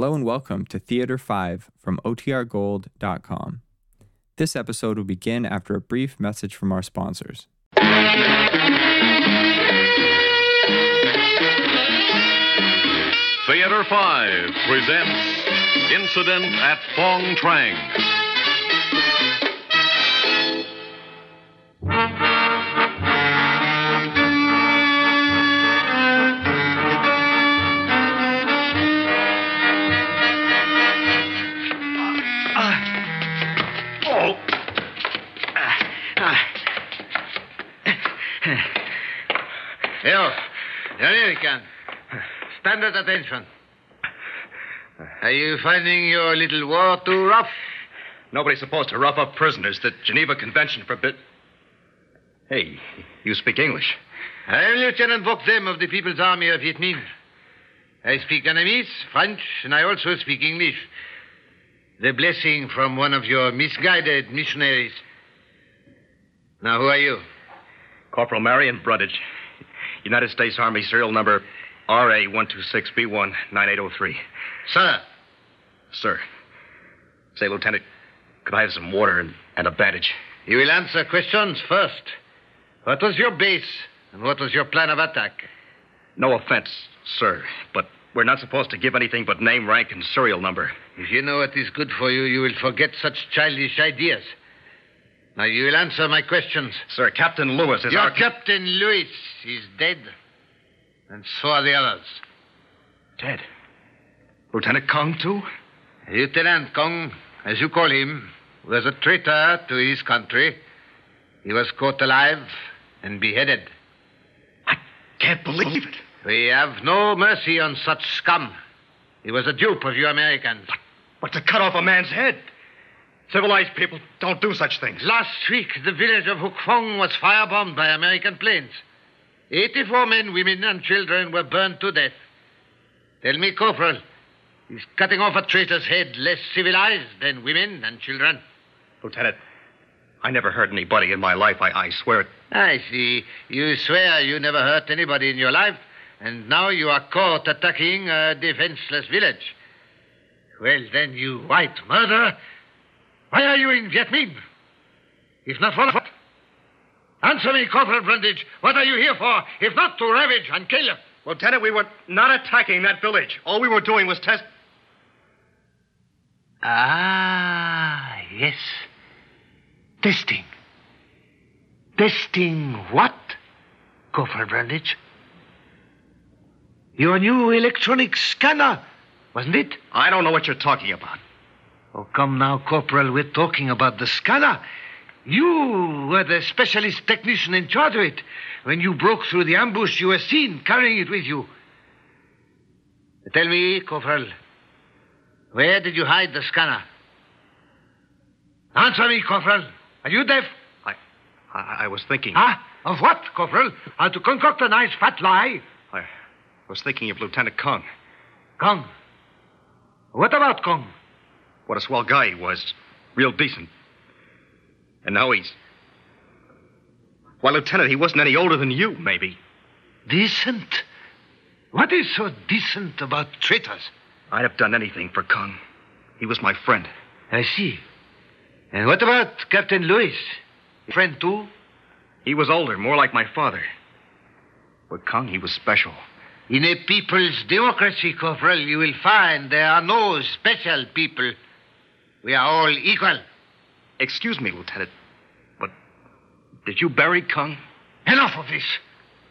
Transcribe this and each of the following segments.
Hello and welcome to Theater 5 from OTRGold.com. This episode will begin after a brief message from our sponsors. Theater 5 presents Incident at Phong Trang. Yo, American, stand at attention. Are you finding your little war too rough? Nobody's supposed to rough up prisoners. The Geneva Convention forbid. Hey, you speak English. I am Lieutenant Vokzem of the People's Army of Vietnam. I speak Vietnamese, French, and I also speak English. The blessing from one of your misguided missionaries. Now, who are you? Corporal Marion Brundage, United States Army serial number RA 126B1 9803. Sir, Sir. Say, Lieutenant, could I have some water and, and a bandage? you will answer questions first. What was your base, and what was your plan of attack? No offense, sir, but we're not supposed to give anything but name, rank, and serial number. If you know what is good for you, you will forget such childish ideas. Now, you will answer my questions. Sir, Captain Lewis is Your our... Captain Lewis is dead, and so are the others. Dead. Lieutenant Kong, too? Lieutenant Kong, as you call him, was a traitor to his country. He was caught alive and beheaded. I can't believe it. We have no mercy on such scum. He was a dupe of you Americans. But to cut off a man's head? Civilized people don't do such things. Last week, the village of Hook Fong was firebombed by American planes. 84 men, women, and children were burned to death. Tell me, Corporal, is cutting off a traitor's head less civilized than women and children? Lieutenant, I never hurt anybody in my life. I, I swear it. I see. You swear you never hurt anybody in your life, and now you are caught attacking a defenseless village. Well, then, you white murderer, why are you in Vietnam? Minh? If not for what? Answer me, Corporal Brundage. What are you here for, if not to ravage and kill? You. Lieutenant, we were not attacking that village. All we were doing was test. Ah, yes. Testing. Testing what, Corporal Brundage? Your new electronic scanner, wasn't it? I don't know what you're talking about. Oh, come now, Corporal. We're talking about the scanner. You were the specialist technician in charge of it. When you broke through the ambush, you were seen carrying it with you. Tell me, Corporal, where did you hide the scanner? Answer me, Corporal. Are you deaf? I, I, I was thinking. Ah, of what, Corporal? How to concoct a nice fat lie? I was thinking of Lieutenant Kong. Kong. What about Kong? What a swell guy he was. Real decent. And now he's. Why, Lieutenant, he wasn't any older than you, maybe. Decent? What is so decent about traitors? I'd have done anything for Kong. He was my friend. I see. And what about Captain Lewis? Friend too? He was older, more like my father. But Kong, he was special. In a people's democracy, Corporal, you will find there are no special people. We are all equal. Excuse me, Lieutenant, but did you bury Kong? Enough of this.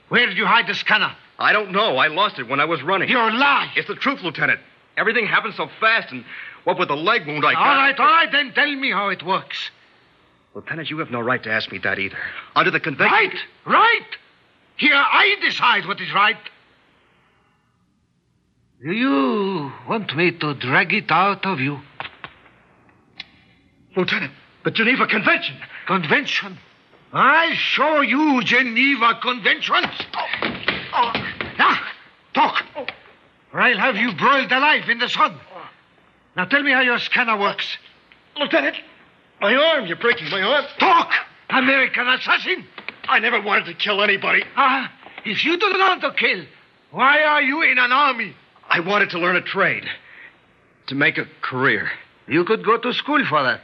Where did you hide the scanner? I don't know. I lost it when I was running. Your lie. It's the truth, Lieutenant. Everything happened so fast, and what with the leg wound I got. All right, all right, then tell me how it works. Lieutenant, you have no right to ask me that either. Under the convention. Right, right. Here I decide what is right. Do you want me to drag it out of you? Lieutenant, the Geneva Convention. Convention? I show you Geneva Conventions. Now, talk. Or I'll have you broiled alive in the sun. Now tell me how your scanner works. Lieutenant, my arm. You're breaking my arm. Talk, American assassin. I never wanted to kill anybody. Ah, if you don't want to kill, why are you in an army? I wanted to learn a trade. to make a career. You could go to school for that.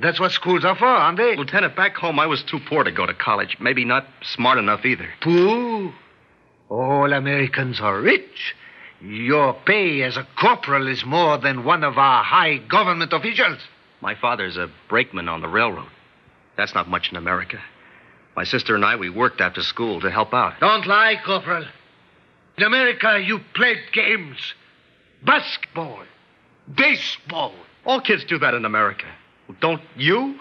That's what schools are for, aren't they? Lieutenant, back home I was too poor to go to college. Maybe not smart enough either. Pooh. All Americans are rich. Your pay as a corporal is more than one of our high government officials. My father's a brakeman on the railroad. That's not much in America. My sister and I, we worked after school to help out. Don't lie, Corporal. In America, you played games basketball, baseball. All kids do that in America. Don't you?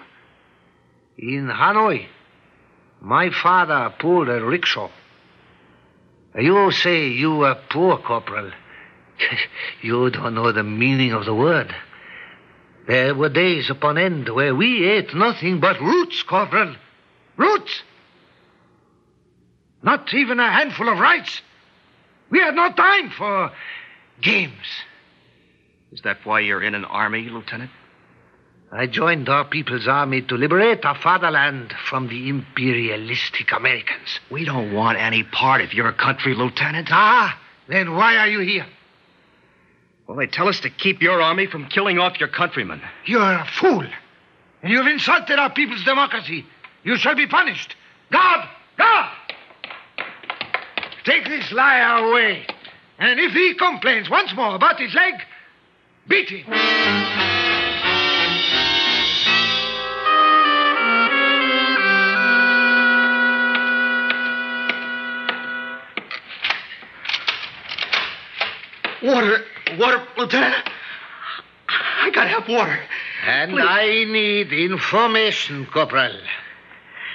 In Hanoi, my father pulled a rickshaw. You say you were poor, Corporal. you don't know the meaning of the word. There were days upon end where we ate nothing but roots, Corporal. Roots! Not even a handful of rice. We had no time for games. Is that why you're in an army, Lieutenant? I joined our people's army to liberate our fatherland from the imperialistic Americans. We don't want any part of your country, Lieutenant. Ah, then why are you here? Well, they tell us to keep your army from killing off your countrymen. You're a fool. And you've insulted our people's democracy. You shall be punished. Guard! Guard! Take this liar away. And if he complains once more about his leg, beat him. Water, water, Lieutenant. I gotta have water. And Please. I need information, Corporal.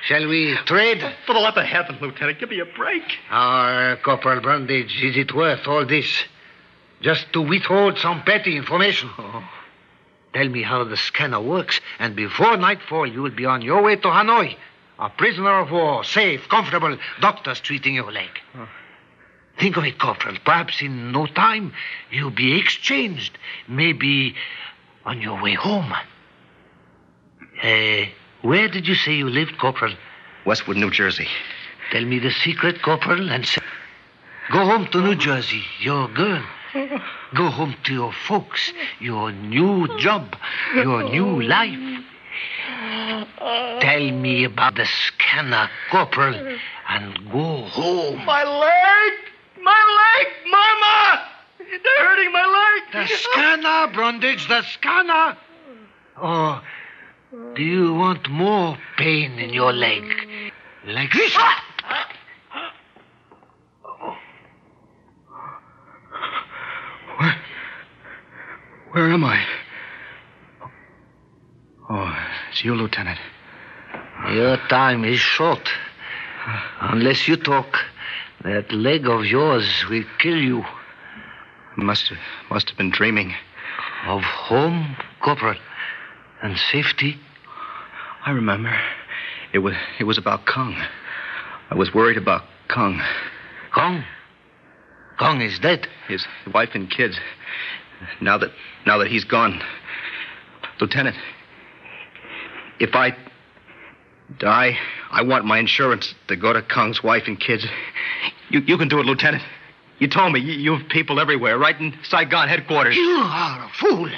Shall we trade? For the love of heaven, Lieutenant, give me a break. Our Corporal Brundage, is it worth all this? Just to withhold some petty information? Tell me how the scanner works, and before nightfall, you will be on your way to Hanoi. A prisoner of war, safe, comfortable, doctors treating your leg. Think of it, Corporal. Perhaps in no time, you'll be exchanged. Maybe on your way home. Uh, where did you say you lived, Corporal? Westwood, New Jersey. Tell me the secret, Corporal, and say, go home to New Jersey, your girl. Go home to your folks, your new job, your new life. Tell me about the scanner, Corporal, and go home. My leg! My leg! Mama! They're hurting my leg! The scanner, Brundage, the scanner. Or do you want more pain in your leg? Like ah! this? Ah! Where, where am I? Oh, it's you, Lieutenant. Your time is short. Unless you talk, that leg of yours will kill you. Must have, must have been dreaming. Of home, Corporal, and safety. I remember. It was it was about Kung. I was worried about Kung, Kong? Kong is dead. his wife and kids. Now that now that he's gone, Lieutenant, if I die, I want my insurance to go to Kung's wife and kids. You you can do it, Lieutenant. You told me you, have people everywhere, right in Saigon headquarters. You are a fool.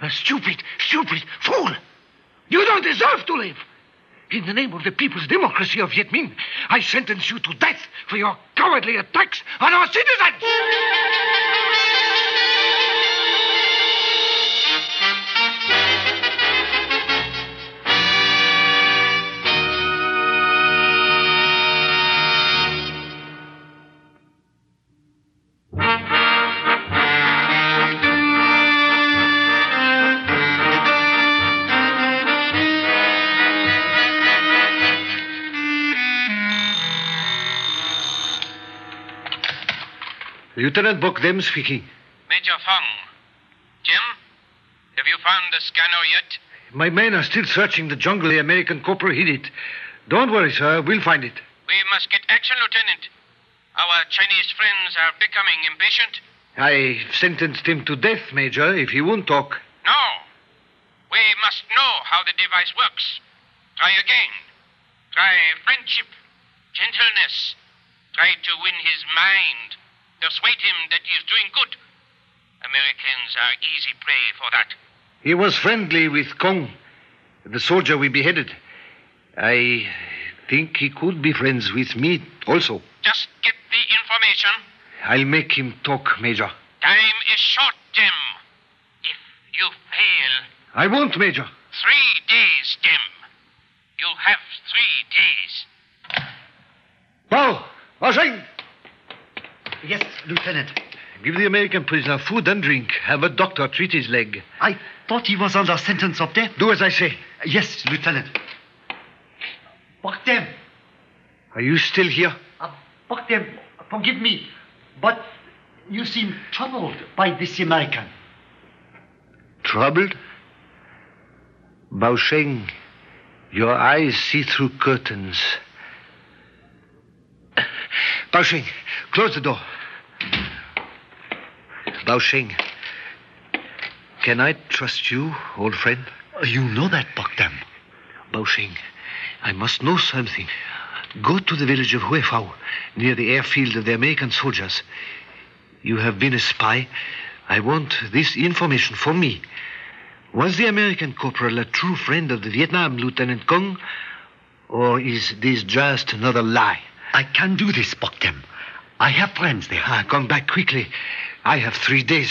A stupid, stupid fool. You don't deserve to live. In the name of the People's Democracy of Viet Minh, I sentence you to death for your cowardly attacks on our citizens. Lieutenant Bokdem speaking. Major Fong. Jim, have you found the scanner yet? My men are still searching the jungle the American corporal hid it. Don't worry, sir. We'll find it. We must get action, Lieutenant. Our Chinese friends are becoming impatient. I sentenced him to death, Major, if he won't talk. No. We must know how the device works. Try again. Try friendship, gentleness. Try to win his mind. Persuade him that he is doing good. Americans are easy prey for that. He was friendly with Kong, the soldier we beheaded. I think he could be friends with me also. Just get the information. I'll make him talk, Major. Time is short, Jim. If you fail, I won't, Major. three days, Jim. You have three days. Now, Washing! Yes, Lieutenant. Give the American prisoner food and drink. Have a doctor treat his leg. I thought he was under sentence of death. Do as I say. Yes, Lieutenant. Baktem, Are you still here? uh, Baktem, forgive me, but you seem troubled by this American. Troubled? Baosheng, your eyes see through curtains. Baosheng, close the door. Baosheng, can I trust you, old friend? Uh, You know that, Baktem. Baosheng, I must know something. Go to the village of Huefao, near the airfield of the American soldiers. You have been a spy. I want this information for me. Was the American corporal a true friend of the Vietnam Lieutenant Kong? Or is this just another lie? I can do this, Baktem. I have friends there. Ah, come back quickly. I have three days.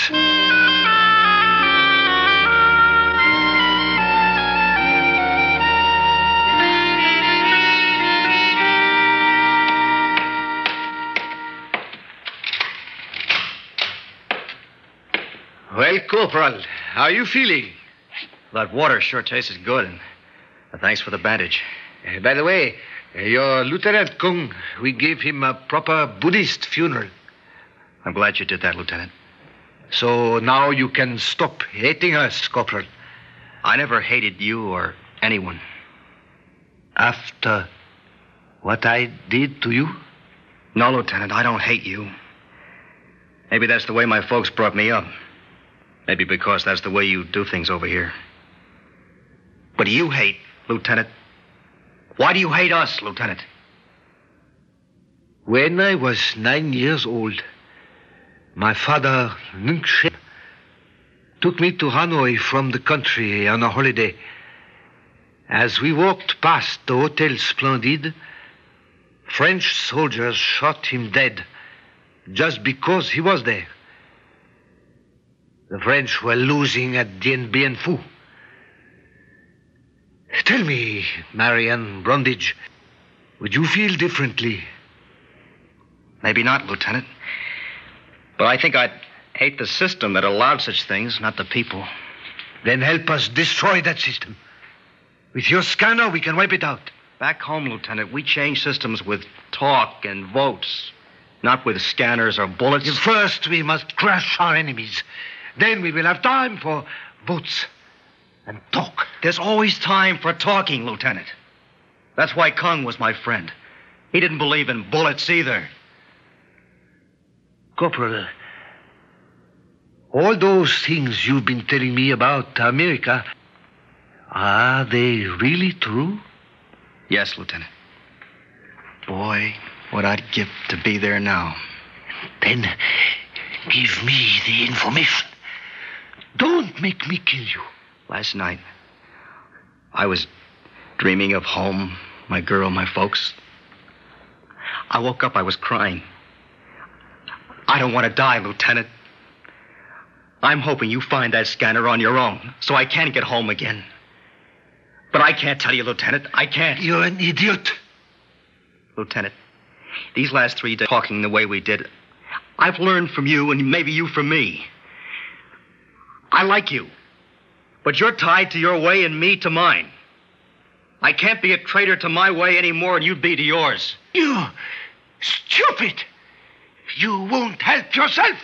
Well, Corporal, How are you feeling? that water sure tastes good, and thanks for the bandage. Uh, by the way, Eh, your Lieutenant Kung, we gave him a proper Buddhist funeral. I'm glad you did that, Lieutenant. So now you can stop hating us, Corporal. I never hated you or anyone. After what I did to you? No, Lieutenant, I don't hate you. Maybe that's the way my folks brought me up. Maybe because that's the way you do things over here. But you hate, Lieutenant? Why do you hate us, Lieutenant? When I was nine years old, my father, Nung Shep, took me to Hanoi from the country on a holiday. As we walked past the Hotel Splendide, French soldiers shot him dead just because he was there. The French were losing at Dien Bien Phu. Tell me, Marianne Brundage, would you feel differently? Maybe not, Lieutenant. But I think I'd hate the system that allowed such things, not the people. Then help us destroy that system. With your scanner, we can wipe it out. Back home, Lieutenant, we change systems with talk and votes, not with scanners or bullets. First, we must crush our enemies. Then we will have time for votes and talk. There's always time for talking, Lieutenant. That's why Kung was my friend. He didn't believe in bullets either. Corporal, all those things you've been telling me about America, are they really true? Yes, Lieutenant. Boy, what I'd give to be there now. Then give me the information. Don't make me kill you. Last night, I was dreaming of home, my girl, my folks. I woke up, I was crying. I don't want to die, Lieutenant. I'm hoping you find that scanner on your own, so I can get home again. But I can't tell you, Lieutenant. I can't. You're an idiot. Lieutenant, these last three days talking the way we did, I've learned from you and maybe you from me. I like you, but you're tied to your way and me to mine. I can't be a traitor to my way any more than you'd be to yours. You stupid! You won't help yourself.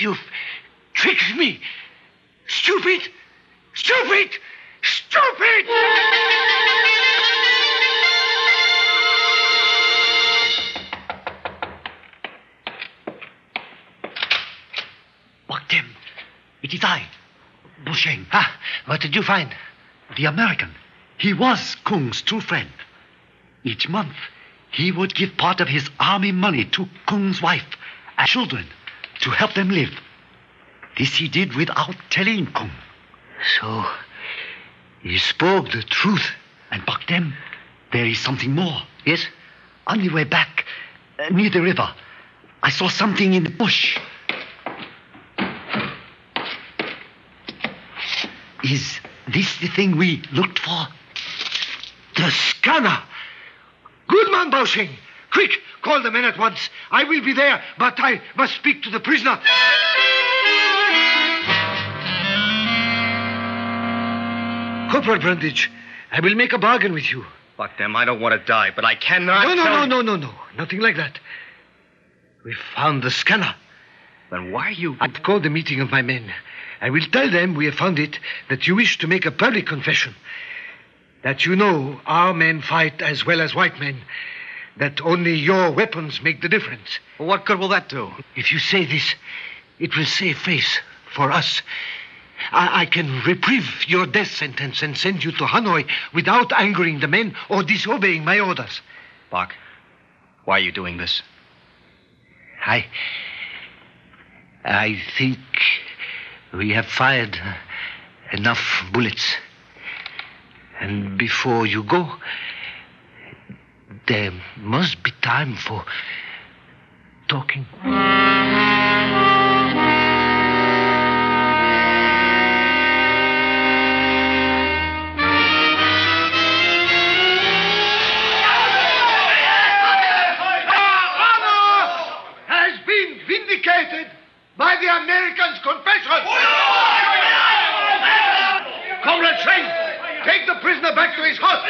You've tricked me. Stupid! Stupid! Stupid! Baktem, it is I, Busheng, Ah, what did you find? the American. He was Kung's true friend. Each month, he would give part of his army money to Kung's wife and children to help them live. This he did without telling Kung. So, he spoke the truth. And back then, there is something more. Yes? On the way back, uh, near the river, I saw something in the bush. Is this the thing we looked for? The scanner! Good man, Baosheng. Quick, call the men at once. I will be there, but I must speak to the prisoner. Corporal Brundage, I will make a bargain with you. Fuck them. I don't want to die, but I cannot. No, no, no, no, no, no. Nothing like that. We found the scanner. Then why are you. I've called a meeting of my men. I will tell them we have found it, that you wish to make a public confession. That you know our men fight as well as white men. That only your weapons make the difference. What good will that do? If you say this, it will save face for us. I, I can reprieve your death sentence and send you to Hanoi without angering the men or disobeying my orders. Bach, why are you doing this? I. I think we have fired enough bullets. And before you go, there must be time for talking. Take back to his hut.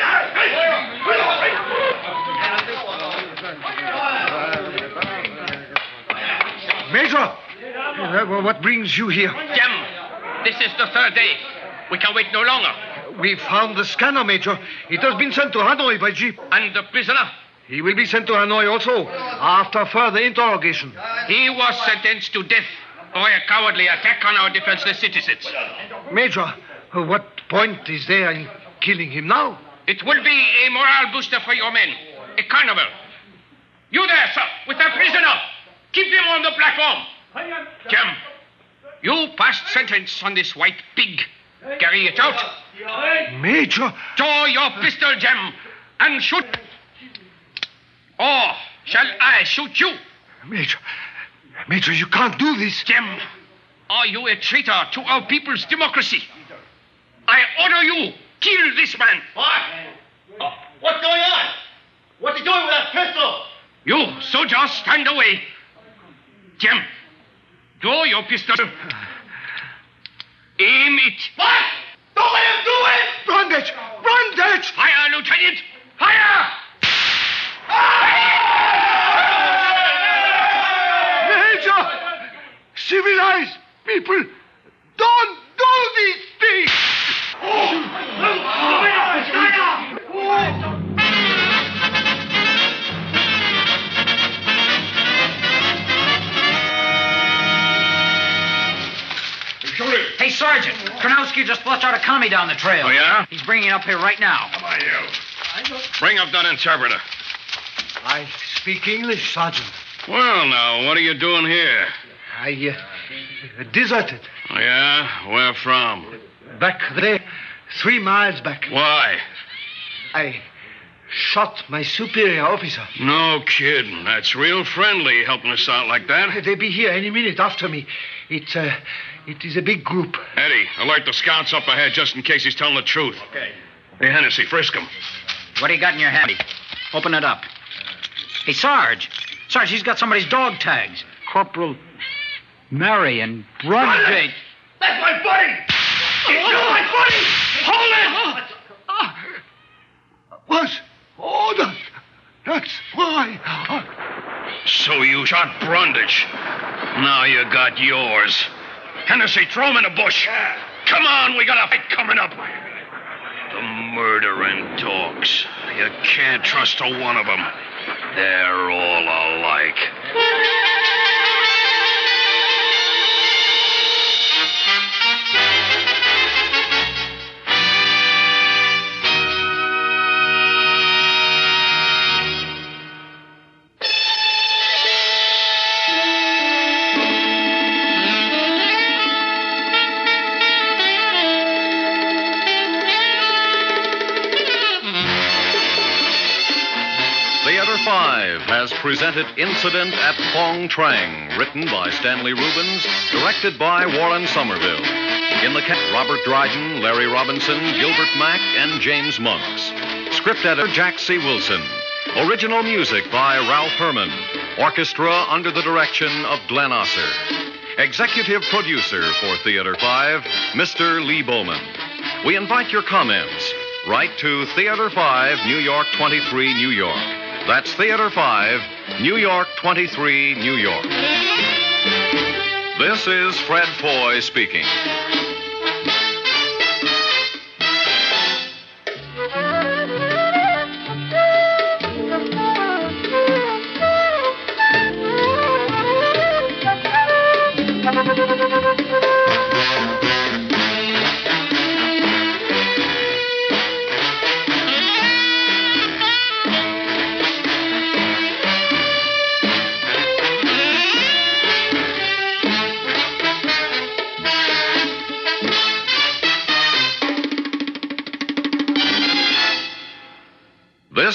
Major, uh, what brings you here? Jem, this is the third day. We can wait no longer. We found the scanner, Major. It has been sent to Hanoi by jeep. And the prisoner? He will be sent to Hanoi also after further interrogation. He was sentenced to death for a cowardly attack on our defenseless citizens. Major, uh, what point is there in killing him now? It will be a morale booster for your men. A carnival. You there, sir, with the prisoner. Keep him on the platform. Jem, you passed sentence on this white pig. Carry it out. Major, Draw your pistol, Jem, and shoot. Or shall I shoot you? Major, Major, you can't do this. Jem, are you a traitor to our people's democracy? I order you, kill this man. What? Uh, what's going on? What's he doing with that pistol? You, soldiers, stand away. Jim, draw your pistol. Aim it. What? Don't let him do it! Brundage! Brundage! Fire, Lieutenant! Fire! Major! Civilized people Kronowski just flushed out a commie down the trail. Oh, yeah? He's bringing it up here right now. How are you? Bring up that interpreter. I speak English, Sergeant. Well, now, what are you doing here? I uh, deserted. Oh, yeah? Where from? Back there, three miles back. Why? I shot my superior officer. No kidding. That's real friendly helping us out like that. They'll be here any minute after me. It's uh, it is a big group. Eddie, alert the scouts up ahead just in case he's telling the truth. Okay. Hey, Hennessy, frisk him. What do you got in your hand? Open it up. Hey, Sarge. Sarge, he's got somebody's dog tags. Corporal Marion Brundage. That's my buddy! It's my buddy! Hold it! Was oh that, that's why. So you shot Brundage. Now you got yours. Hennessy, throw him in a bush. Come on, we got a fight coming up. The murdering dogs. You can't trust a one of them. They're all alike. 5 has presented Incident at Phong Trang, written by Stanley Rubens, directed by Warren Somerville. In the cast, Robert Dryden, Larry Robinson, Gilbert Mack, and James Monks. Script editor Jack C. Wilson. Original music by Ralph Herman. Orchestra under the direction of Glenn Osser. Executive producer for Theater 5, Mr. Lee Bowman. We invite your comments. Write to Theater 5, New York 23, New York. That's Theater 5, New York 23, New York. This is Fred Foy speaking.